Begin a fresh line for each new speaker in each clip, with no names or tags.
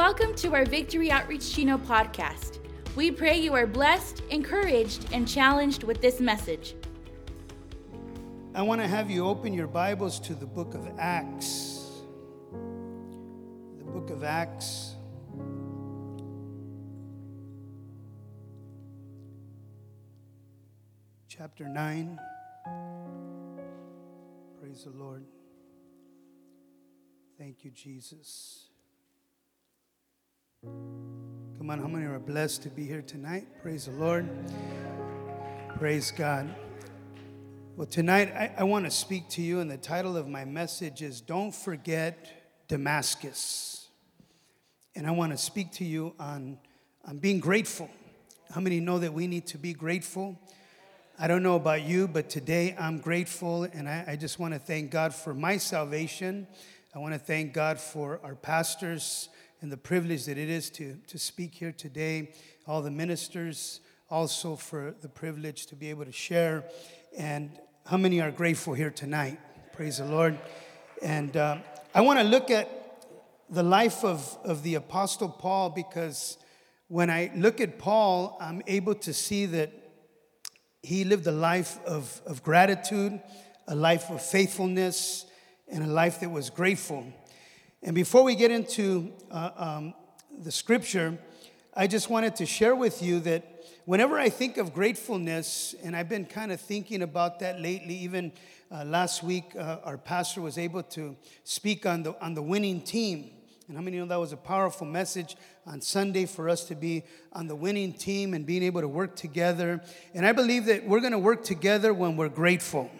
Welcome to our Victory Outreach Chino podcast. We pray you are blessed, encouraged, and challenged with this message.
I want to have you open your Bibles to the book of Acts. The book of Acts. Chapter 9. Praise the Lord. Thank you, Jesus. Come on, how many are blessed to be here tonight? Praise the Lord. Praise God. Well, tonight I, I want to speak to you, and the title of my message is Don't Forget Damascus. And I want to speak to you on, on being grateful. How many know that we need to be grateful? I don't know about you, but today I'm grateful, and I, I just want to thank God for my salvation. I want to thank God for our pastors and the privilege that it is to, to speak here today, all the ministers, also for the privilege to be able to share. And how many are grateful here tonight? Praise the Lord. And uh, I want to look at the life of, of the Apostle Paul because when I look at Paul, I'm able to see that he lived a life of, of gratitude, a life of faithfulness, and a life that was grateful. And before we get into uh, um, the scripture, I just wanted to share with you that whenever I think of gratefulness, and I've been kind of thinking about that lately, even uh, last week, uh, our pastor was able to speak on the, on the winning team. And how many know that was a powerful message on Sunday for us to be on the winning team and being able to work together? And I believe that we're going to work together when we're grateful.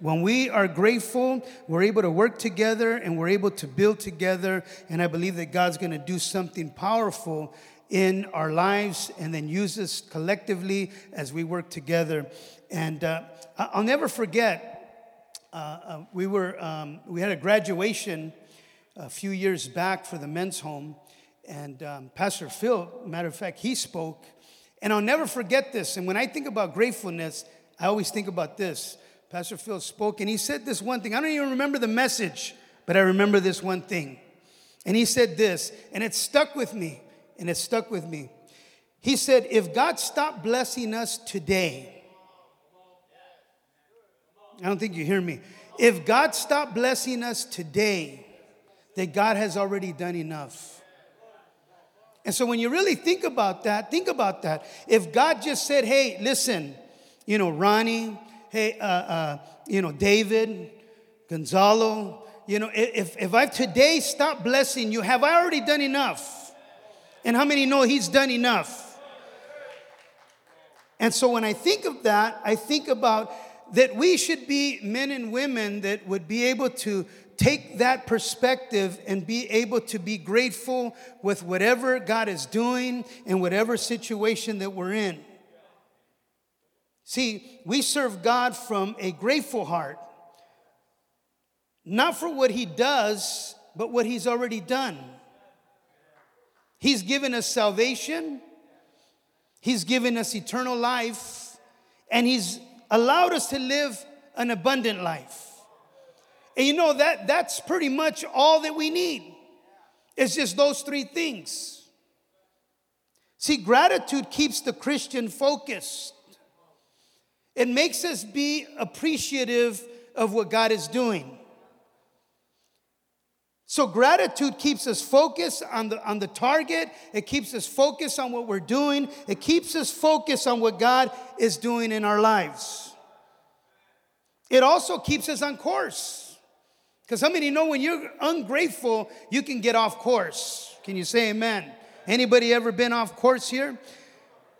When we are grateful, we're able to work together and we're able to build together. And I believe that God's going to do something powerful in our lives and then use us collectively as we work together. And uh, I'll never forget, uh, uh, we, were, um, we had a graduation a few years back for the men's home, and um, Pastor Phil, matter of fact, he spoke. And I'll never forget this. And when I think about gratefulness, I always think about this. Pastor Phil spoke, and he said this one thing. I don't even remember the message, but I remember this one thing. And he said this, and it stuck with me and it stuck with me. He said, If God stopped blessing us today, I don't think you hear me. If God stopped blessing us today, then God has already done enough. And so when you really think about that, think about that. If God just said, hey, listen, you know, Ronnie, hey, uh, uh, you know, David, Gonzalo, you know, if, if I've today stopped blessing you, have I already done enough? And how many know He's done enough? And so when I think of that, I think about that we should be men and women that would be able to take that perspective and be able to be grateful with whatever God is doing in whatever situation that we're in. See, we serve God from a grateful heart, not for what He does, but what He's already done. He's given us salvation, He's given us eternal life, and He's allowed us to live an abundant life. And you know that that's pretty much all that we need. It's just those three things. See, gratitude keeps the Christian focused. It makes us be appreciative of what God is doing. So gratitude keeps us focused on the, on the target. It keeps us focused on what we're doing. It keeps us focused on what God is doing in our lives. It also keeps us on course. Because how many know when you're ungrateful, you can get off course? Can you say amen? Anybody ever been off course here?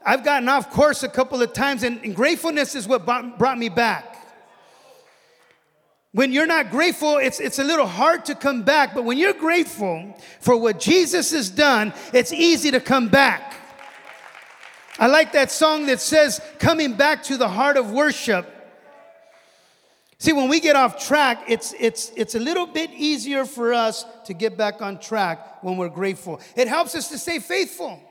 I've gotten off course a couple of times, and, gratefulness is what brought me back. When you're not grateful, it's, it's a little hard to come back. But when you're grateful for what Jesus has done, it's easy to come back. I like that song that says, coming back to the heart of worship. See, when we get off track, it's, it's, it's a little bit easier for us to get back on track when we're grateful. It helps us to stay faithful.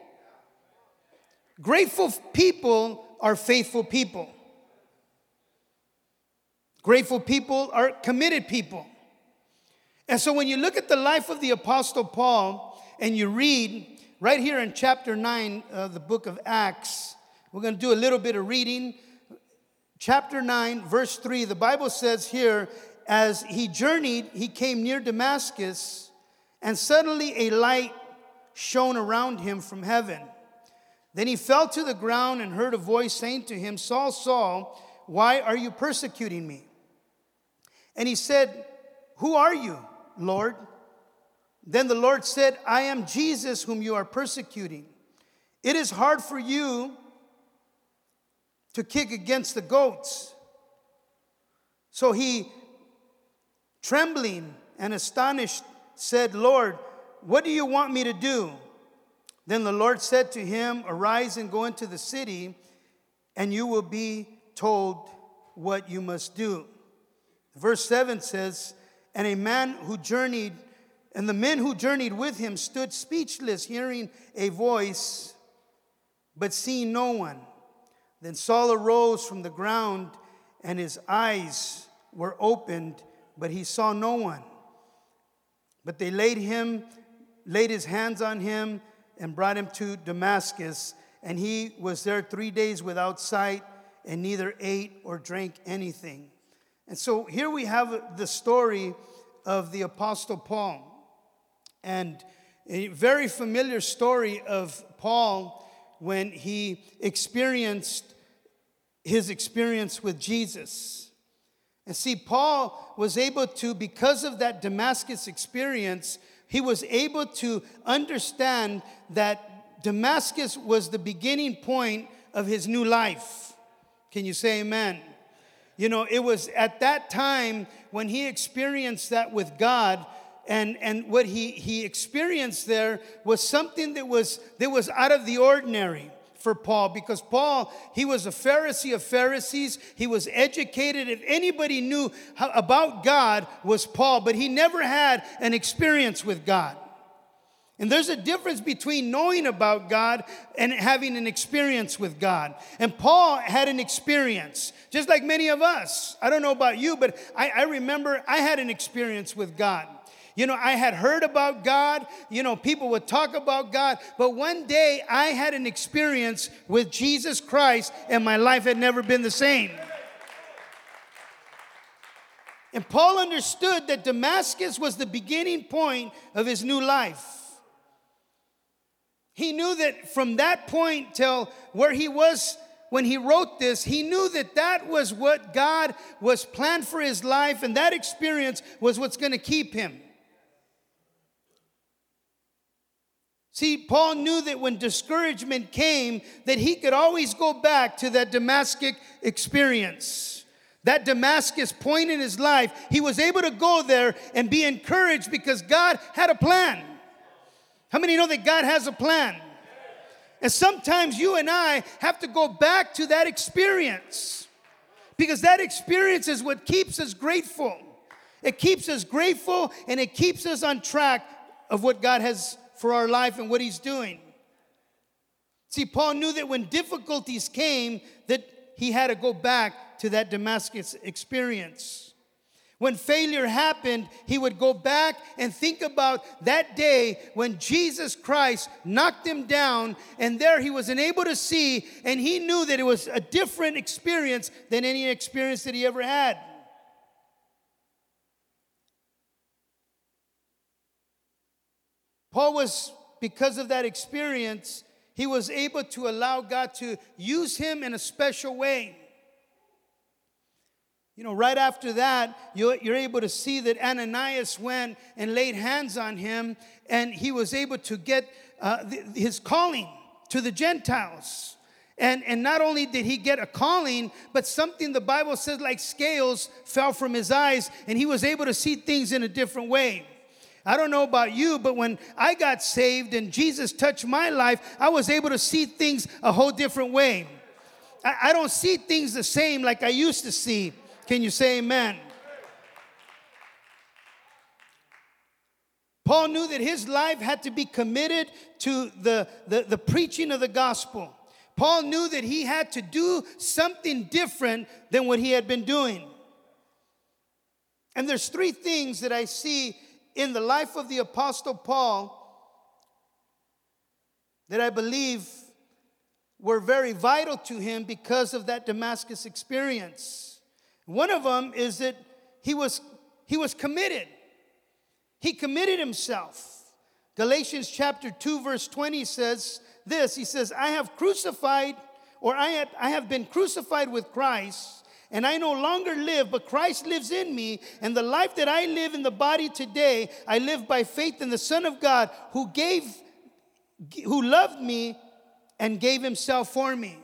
Grateful people are faithful people. Grateful people are committed people. And so when you look at the life of the Apostle Paul, and you read right here in chapter 9 of the book of Acts, we're going to do a little bit of reading. Chapter 9, verse 3, the Bible says here, as he journeyed, he came near Damascus, and suddenly a light shone around him from heaven. Then he fell to the ground and heard a voice saying to him, Saul, Saul, why are you persecuting me? And he said, Who are you, Lord? Then the Lord said, I am Jesus whom you are persecuting. It is hard for you to kick against the goats. So he, trembling and astonished, said, Lord, what do you want me to do? Then the Lord said to him, Arise and go into the city, and you will be told what you must do. Verse 7 says, And a man who journeyed, and the men who journeyed with him stood speechless, hearing a voice, but seeing no one. Then Saul arose from the ground, and his eyes were opened, but he saw no one. But they laid him, laid his hands on him, and brought him to Damascus. And he was there three days without sight, and neither ate or drank anything. And so here we have the story of the Apostle Paul. And a very familiar story of Paul when he experienced his experience with Jesus. And see, Paul was able to, because of that Damascus experience, he was able to understand that Damascus was the beginning point of his new life. Can you say amen? You know, it was at that time when he experienced that with God and, and what he, he experienced there was something that was, that was out of the ordinary for Paul because Paul, he was a Pharisee of Pharisees. He was educated. If anybody knew about God was Paul, but he never had an experience with God. And there's a difference between knowing about God and having an experience with God. And Paul had an experience, just like many of us. I don't know about you, but I, I remember I had an experience with God. You know, I had heard about God, you know, people would talk about God, but one day I had an experience with Jesus Christ and my life had never been the same. And Paul understood that Damascus was the beginning point of his new life. He knew that from that point till where he was when he wrote this, he knew that that was what God was planned for his life, and that experience was what's going to keep him. See, Paul knew that when discouragement came, that he could always go back to that Damascus experience. That Damascus point in his life, he was able to go there and be encouraged because God had a plan. How many know that God has a plan? And sometimes you and I have to go back to that experience because that experience is what keeps us grateful. It keeps us grateful and it keeps us on track of what God has for our life and what he's doing. See, Paul knew that when difficulties came, that he had to go back to that Damascus experience. When failure happened, he would go back and think about that day when Jesus Christ knocked him down, and there he was unable to see, and he knew that it was a different experience than any experience that he ever had. Paul was, because of that experience, he was able to allow God to use him in a special way. You know, right after that, you're, able to see that Ananias went and laid hands on him, and he was able to get uh, his calling to the Gentiles. And, and not only did he get a calling, but something the Bible says like scales fell from his eyes, and he was able to see things in a different way. I don't know about you, but when I got saved and Jesus touched my life, I was able to see things a whole different way. I, I don't see things the same like I used to see. Can you say amen? Paul knew that his life had to be committed to the, the, the, preaching of the gospel. Paul knew that he had to do something different than what he had been doing. And there's three things that I see in the life of the Apostle Paul that I believe were very vital to him because of that Damascus experience. One of them is that he was, he was committed. He committed himself. Galatians chapter 2, verse 20 says this He says, I have crucified, or I have, I have been crucified with Christ, and I no longer live, but Christ lives in me. And the life that I live in the body today, I live by faith in the Son of God who gave, who loved me and gave himself for me.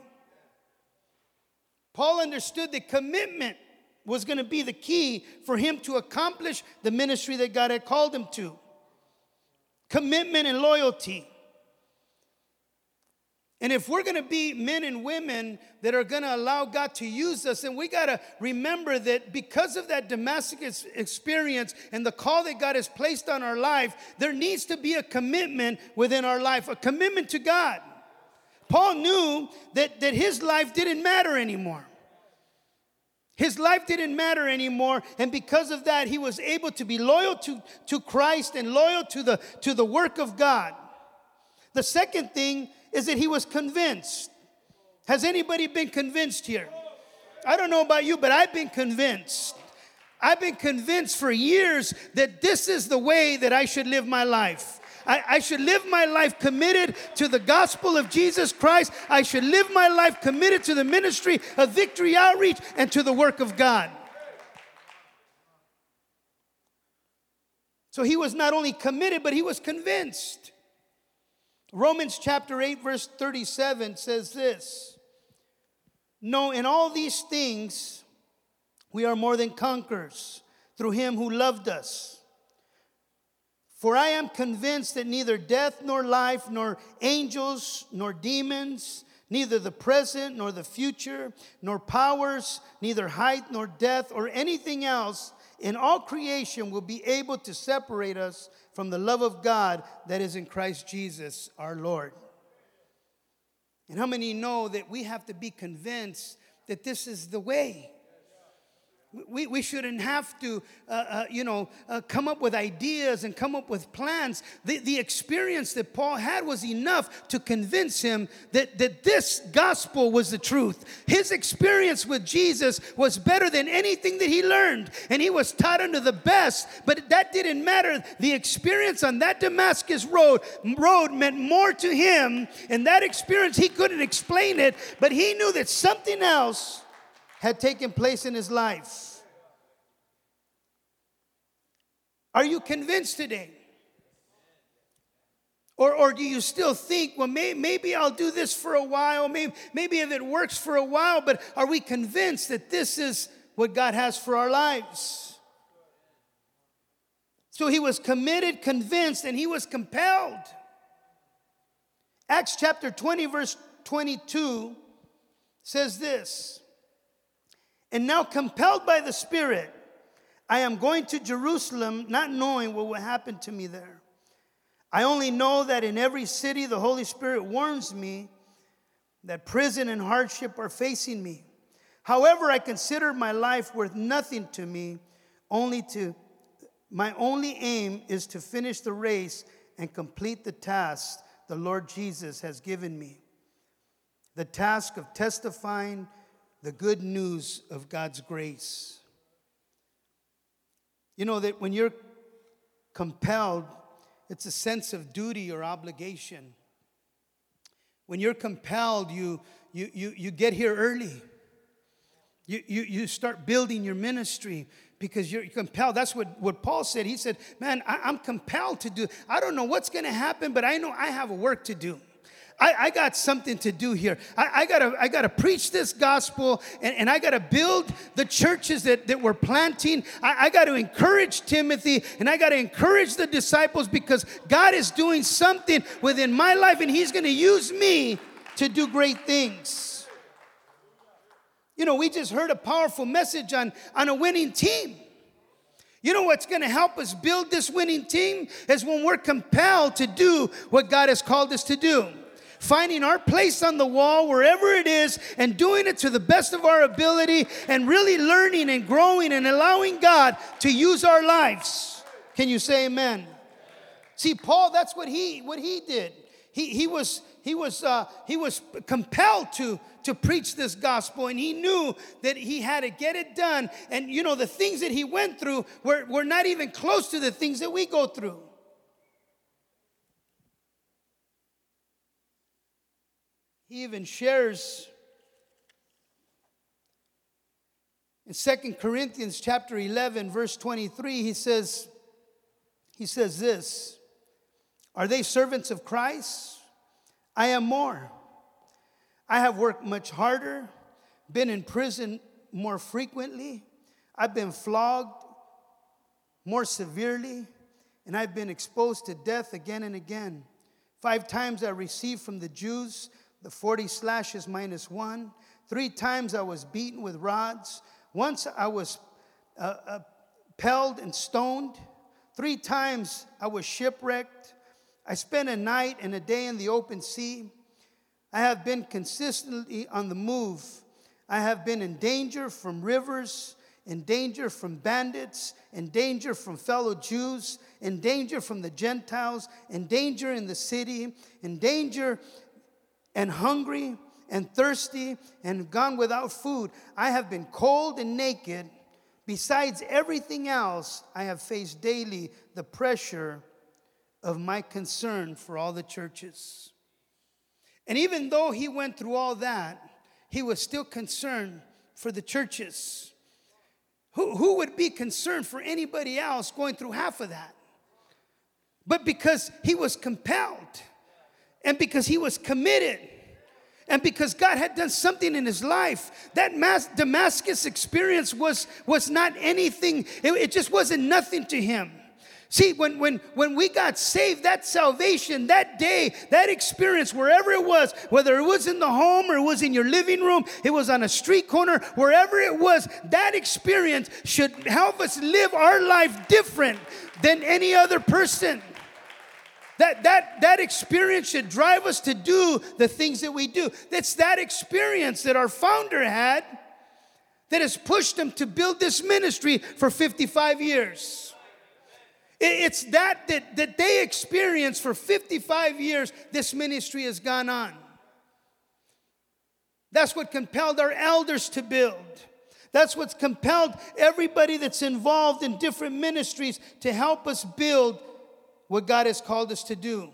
Paul understood that commitment was going to be the key for him to accomplish the ministry that God had called him to. Commitment and loyalty. And if we're going to be men and women that are going to allow God to use us, then we got to remember that because of that Damascus experience and the call that God has placed on our life, there needs to be a commitment within our life, a commitment to God. Paul knew that, that his life didn't matter anymore. His life didn't matter anymore, and because of that, he was able to be loyal to, to Christ and loyal to the, to the work of God. The second thing is that he was convinced. Has anybody been convinced here? I don't know about you, but I've been convinced. I've been convinced for years that this is the way that I should live my life. I, I should live my life committed to the gospel of Jesus Christ. I should live my life committed to the ministry of victory outreach and to the work of God. So he was not only committed, but he was convinced. Romans chapter 8, verse 37 says this No, in all these things we are more than conquerors through him who loved us. For I am convinced that neither death nor life, nor angels nor demons, neither the present nor the future, nor powers, neither height nor depth, or anything else in all creation will be able to separate us from the love of God that is in Christ Jesus our Lord. And how many know that we have to be convinced that this is the way? We, we shouldn't have to, uh, uh, you know, uh, come up with ideas and come up with plans. The, the experience that Paul had was enough to convince him that, that this gospel was the truth. His experience with Jesus was better than anything that he learned, and he was taught under the best, but that didn't matter. The experience on that Damascus road, road meant more to him, and that experience, he couldn't explain it, but he knew that something else had taken place in his life. Are you convinced today? Or, or do you still think, well, may, maybe I'll do this for a while, maybe, maybe if it works for a while, but are we convinced that this is what God has for our lives? So he was committed, convinced, and he was compelled. Acts chapter 20, verse 22 says this and now, compelled by the Spirit, I am going to Jerusalem, not knowing what will happen to me there. I only know that in every city the Holy Spirit warns me that prison and hardship are facing me. However, I consider my life worth nothing to me, only to my only aim is to finish the race and complete the task the Lord Jesus has given me. The task of testifying the good news of God's grace. You know that when you're compelled, it's a sense of duty or obligation. When you're compelled, you, you, you, you get here early. You, you, you start building your ministry because you're compelled. That's what, what Paul said. He said, Man, I, I'm compelled to do. I don't know what's going to happen, but I know I have a work to do. I, I got something to do here. I, I, gotta, I gotta preach this gospel and, and I gotta build the churches that, that we're planting. I, I gotta encourage Timothy and I gotta encourage the disciples because God is doing something within my life and He's gonna use me to do great things. You know, we just heard a powerful message on, on a winning team. You know what's going to help us build this winning team is when we're compelled to do what God has called us to do finding our place on the wall, wherever it is, and doing it to the best of our ability, and really learning and growing and allowing God to use our lives. Can you say amen? See, Paul, that's what he what he did. He, he was, he was, uh, he was compelled to, to preach this gospel, and he knew that he had to get it done. And you know, the things that he went through were, were not even close to the things that we go through. Even shares in Second Corinthians chapter 11 verse 23 he says he says this Are they servants of Christ? I am more. I have worked much harder, been in prison more frequently. I've been flogged more severely, and I've been exposed to death again and again. Five times I received from the Jews the 40 slashes minus one. Three times I was beaten with rods. Once I was uh, uh, pelled and stoned. Three times I was shipwrecked. I spent a night and a day in the open sea. I have been consistently on the move. I have been in danger from rivers, in danger from bandits, in danger from fellow Jews, in danger from the Gentiles, in danger in the city, in danger and hungry and thirsty and gone without food. I have been cold and naked. Besides everything else, I have faced daily the pressure of my concern for all the churches. And even though he went through all that, he was still concerned for the churches. Who, who would be concerned for anybody else going through half of that? But because he was compelled and because he was committed and because God had done something in his life, that Damascus experience was, was not anything, it, it just wasn't nothing to him. See, when, when, when we got saved, that salvation, that day, that experience, wherever it was, whether it was in the home or it was in your living room, it was on a street corner, wherever it was, that experience should help us live our life different than any other person. That, that, that experience should drive us to do the things that we do. That's that experience that our founder had that has pushed him to build this ministry for 55 years. It's that, that that they experienced for 55 years, this ministry has gone on. That's what compelled our elders to build. That's what's compelled everybody that's involved in different ministries to help us build what God has called us to do.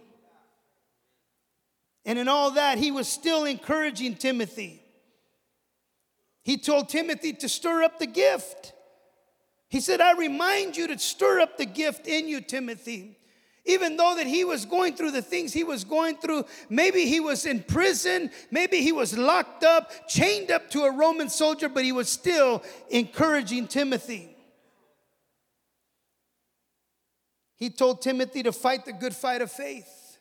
And in all that, he was still encouraging Timothy. He told Timothy to stir up the gift. He said, I remind you to stir up the gift in you, Timothy. Even though that he was going through the things he was going through, maybe he was in prison, maybe he was locked up, chained up to a Roman soldier, but he was still encouraging Timothy. He told Timothy to fight the good fight of faith.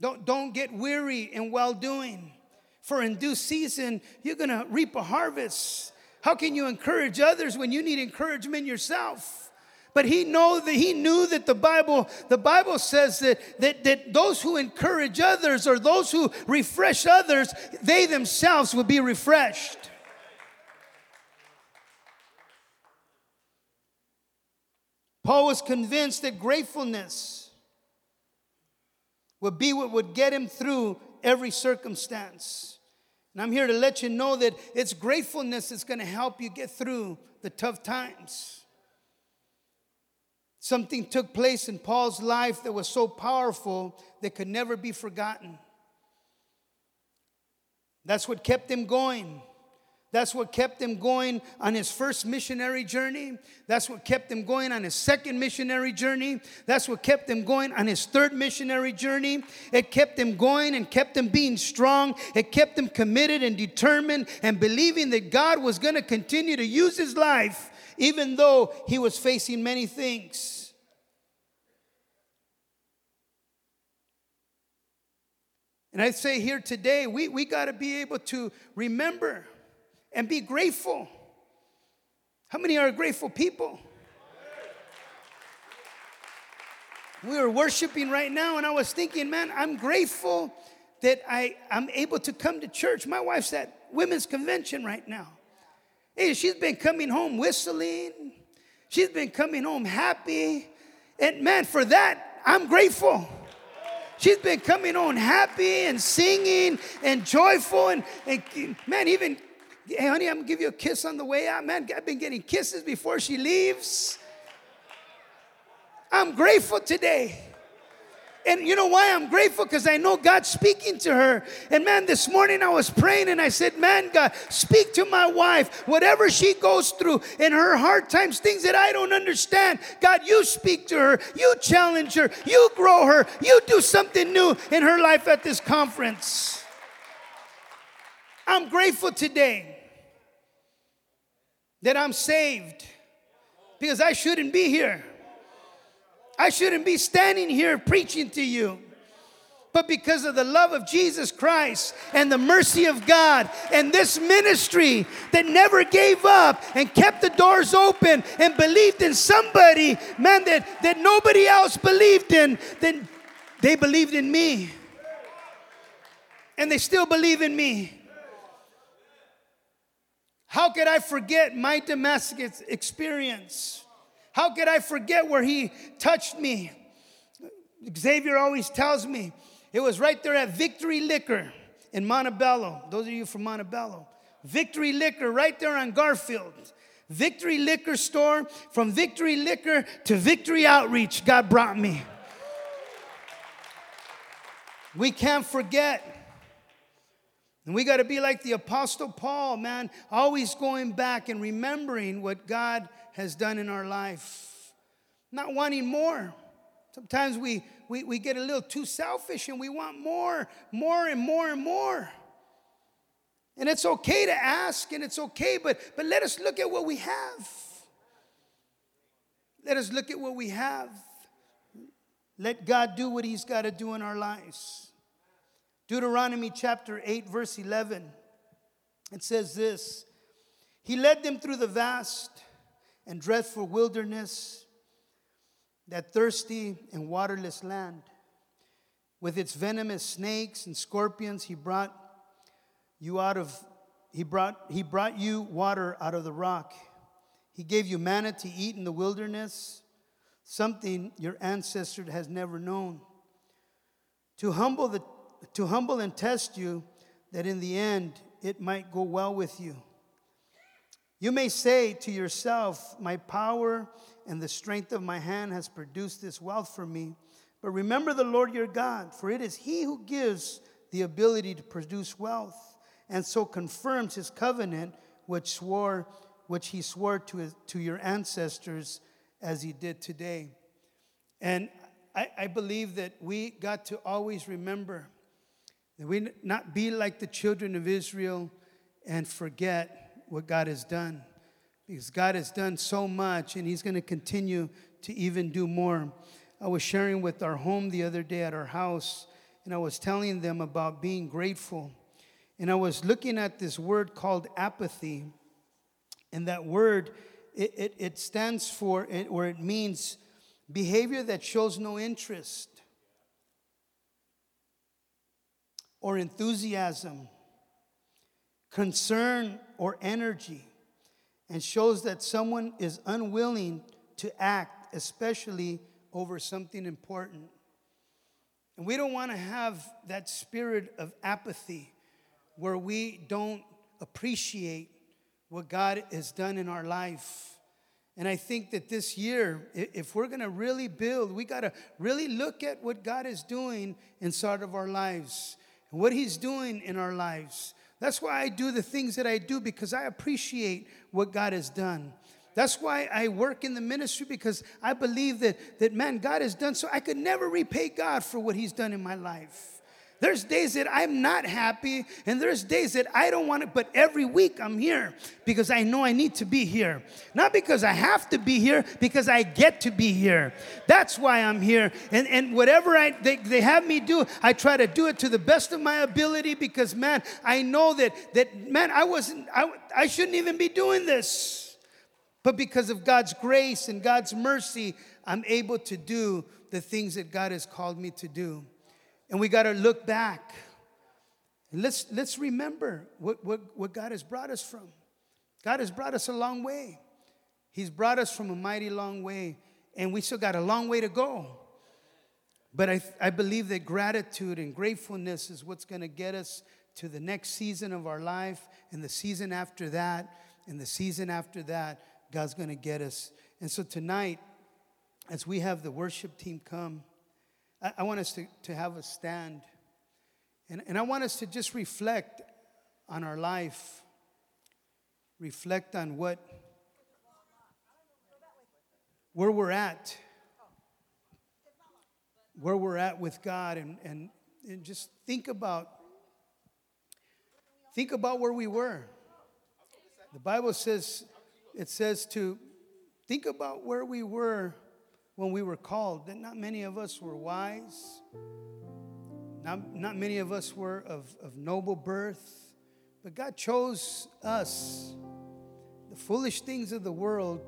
Don't, don't get weary in well doing, for in due season, you're gonna reap a harvest. How can you encourage others when you need encouragement yourself? But he know that he knew that the Bible, the Bible says that, that, that those who encourage others or those who refresh others, they themselves will be refreshed. Paul was convinced that gratefulness would be what would get him through every circumstance. And I'm here to let you know that it's gratefulness that's going to help you get through the tough times. Something took place in Paul's life that was so powerful that could never be forgotten. That's what kept him going. That's what kept him going on his first missionary journey. That's what kept him going on his second missionary journey. That's what kept him going on his third missionary journey. It kept him going and kept him being strong. It kept him committed and determined and believing that God was going to continue to use his life even though he was facing many things. And I say here today, we, we got to be able to remember and be grateful. How many are grateful people? We were worshiping right now, and I was thinking, man, I'm grateful that I, I'm able to come to church. My wife's at women's convention right now. Hey, she's been coming home whistling. She's been coming home happy. And man, for that, I'm grateful. She's been coming home happy and singing and joyful. And, and man, even, hey, honey, I'm gonna give you a kiss on the way out. Man, I've been getting kisses before she leaves. I'm grateful today. And you know why I'm grateful? Because I know God's speaking to her. And man, this morning I was praying and I said, Man, God, speak to my wife. Whatever she goes through in her hard times, things that I don't understand, God, you speak to her. You challenge her. You grow her. You do something new in her life at this conference. I'm grateful today that I'm saved because I shouldn't be here. I shouldn't be standing here preaching to you. But because of the love of Jesus Christ and the mercy of God and this ministry that never gave up and kept the doors open and believed in somebody, man, that, that nobody else believed in, then they believed in me. And they still believe in me. How could I forget my Damascus experience? How could I forget where he touched me? Xavier always tells me it was right there at Victory Liquor in Montebello. Those of you from Montebello. Victory Liquor right there on Garfield. Victory Liquor store, from Victory Liquor to Victory Outreach, God brought me. We can't forget. And we got to be like the Apostle Paul, man, always going back and remembering what God has done in our life. Not wanting more. Sometimes we, we, we get a little too selfish and we want more, more and more and more. And it's okay to ask and it's okay, but, but let us look at what we have. Let us look at what we have. Let God do what He's got to do in our lives. Deuteronomy chapter 8, verse 11, it says this He led them through the vast and dreadful wilderness, that thirsty and waterless land. With its venomous snakes and scorpions, he brought you out of he brought he brought you water out of the rock. He gave you manna to eat in the wilderness, something your ancestor has never known. To humble the to humble and test you that in the end it might go well with you. You may say to yourself, My power and the strength of my hand has produced this wealth for me. But remember the Lord your God, for it is He who gives the ability to produce wealth, and so confirms His covenant, which swore, which He swore to, his, to your ancestors, as He did today. And I, I believe that we got to always remember that we not be like the children of Israel and forget what God has done because God has done so much and He's going to continue to even do more. I was sharing with our home the other day at our house, and I was telling them about being grateful. And I was looking at this word called apathy. And that word, it, it, it stands for, or it means behavior that shows no interest or enthusiasm concern, or energy, and shows that someone is unwilling to act, especially over something important. And we don't want to have that spirit of apathy where we don't appreciate what God has done in our life. And I think that this year, if we're gonna really build, we gotta really look at what God is doing inside of our lives and what He's doing in our lives. That's why I do the things that I do because I appreciate what God has done. That's why I work in the ministry because I believe that, that man, God has done so. I could never repay God for what He's done in my life. There's days that I'm not happy, and there's days that I don't want it, but every week I'm here because I know I need to be here. Not because I have to be here, because I get to be here. That's why I'm here. And, and whatever I, they, they have me do, I try to do it to the best of my ability because, man, I know that, that man, I wasn't, I, I shouldn't even be doing this. But because of God's grace and God's mercy, I'm able to do the things that God has called me to do. And we got to look back. Let's, let's remember what, what, what God has brought us from. God has brought us a long way. He's brought us from a mighty long way, and we still got a long way to go. But I, I believe that gratitude and gratefulness is what's going to get us to the next season of our life and the season after that and the season after that. God's going to get us. And so tonight, as we have the worship team come, I, want us to, to have a stand. And, and I want us to just reflect on our life, reflect on what, where we're at, where we're at with God, and, and, and just think about, think about where we were. The Bible says, it says to think about where we were when we were called, that not many of us were wise, not, not many of us were of, of noble birth, but God chose us, the foolish things of the world,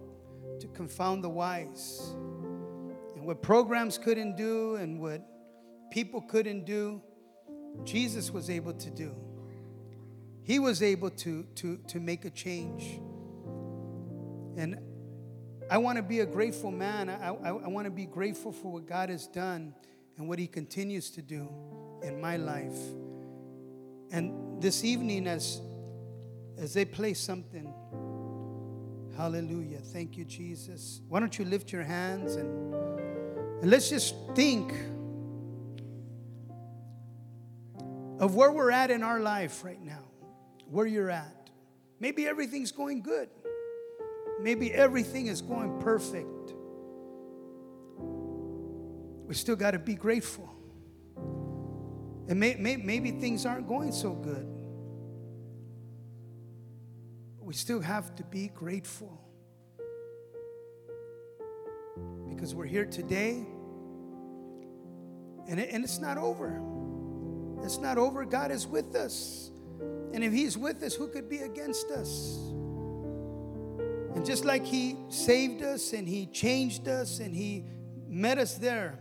to confound the wise. And what programs couldn't do and what people couldn't do, Jesus was able to do. He was able to, to, to make a change. And I want to be a grateful man. I, I, I want to be grateful for what God has done and what He continues to do in my life. And this evening, as, as they play something, hallelujah, thank you, Jesus. Why don't you lift your hands and, and let's just think of where we're at in our life right now, where you're at. Maybe everything's going good. Maybe everything is going perfect. We still got to be grateful. And may, may, maybe things aren't going so good. We still have to be grateful. Because we're here today and, it, and it's not over. It's not over. God is with us. And if He's with us, who could be against us? And just like He saved us and He changed us and He met us there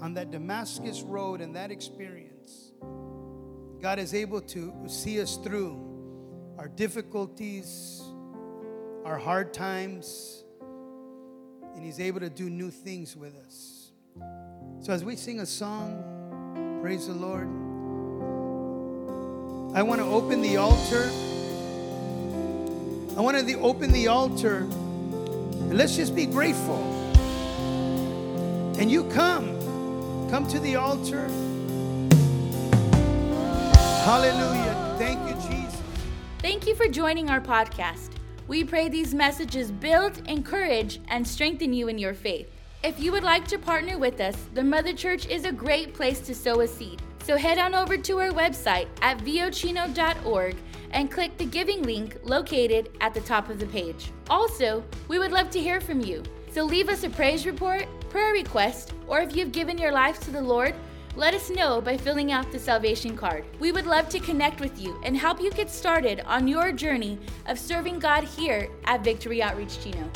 on that Damascus road and that experience, God is able to see us through our difficulties, our hard times, and He's able to do new things with us. So as we sing a song, praise the Lord, I want to open the altar. I want to open the altar and let's just be grateful. And you come, come to the altar. Hallelujah. Thank you, Jesus.
Thank you for joining our podcast. We pray these messages build, encourage, and strengthen you in your faith. If you would like to partner with us, the Mother Church is a great place to sow a seed. So head on over to our website at vochino.org and click the giving link located at the top of the page. Also, we would love to hear from you. So leave us a praise report, prayer request, or if you've given your life to the Lord, let us know by filling out the salvation card. We would love to connect with you and help you get started on your journey of serving God here at Victory Outreach Chino.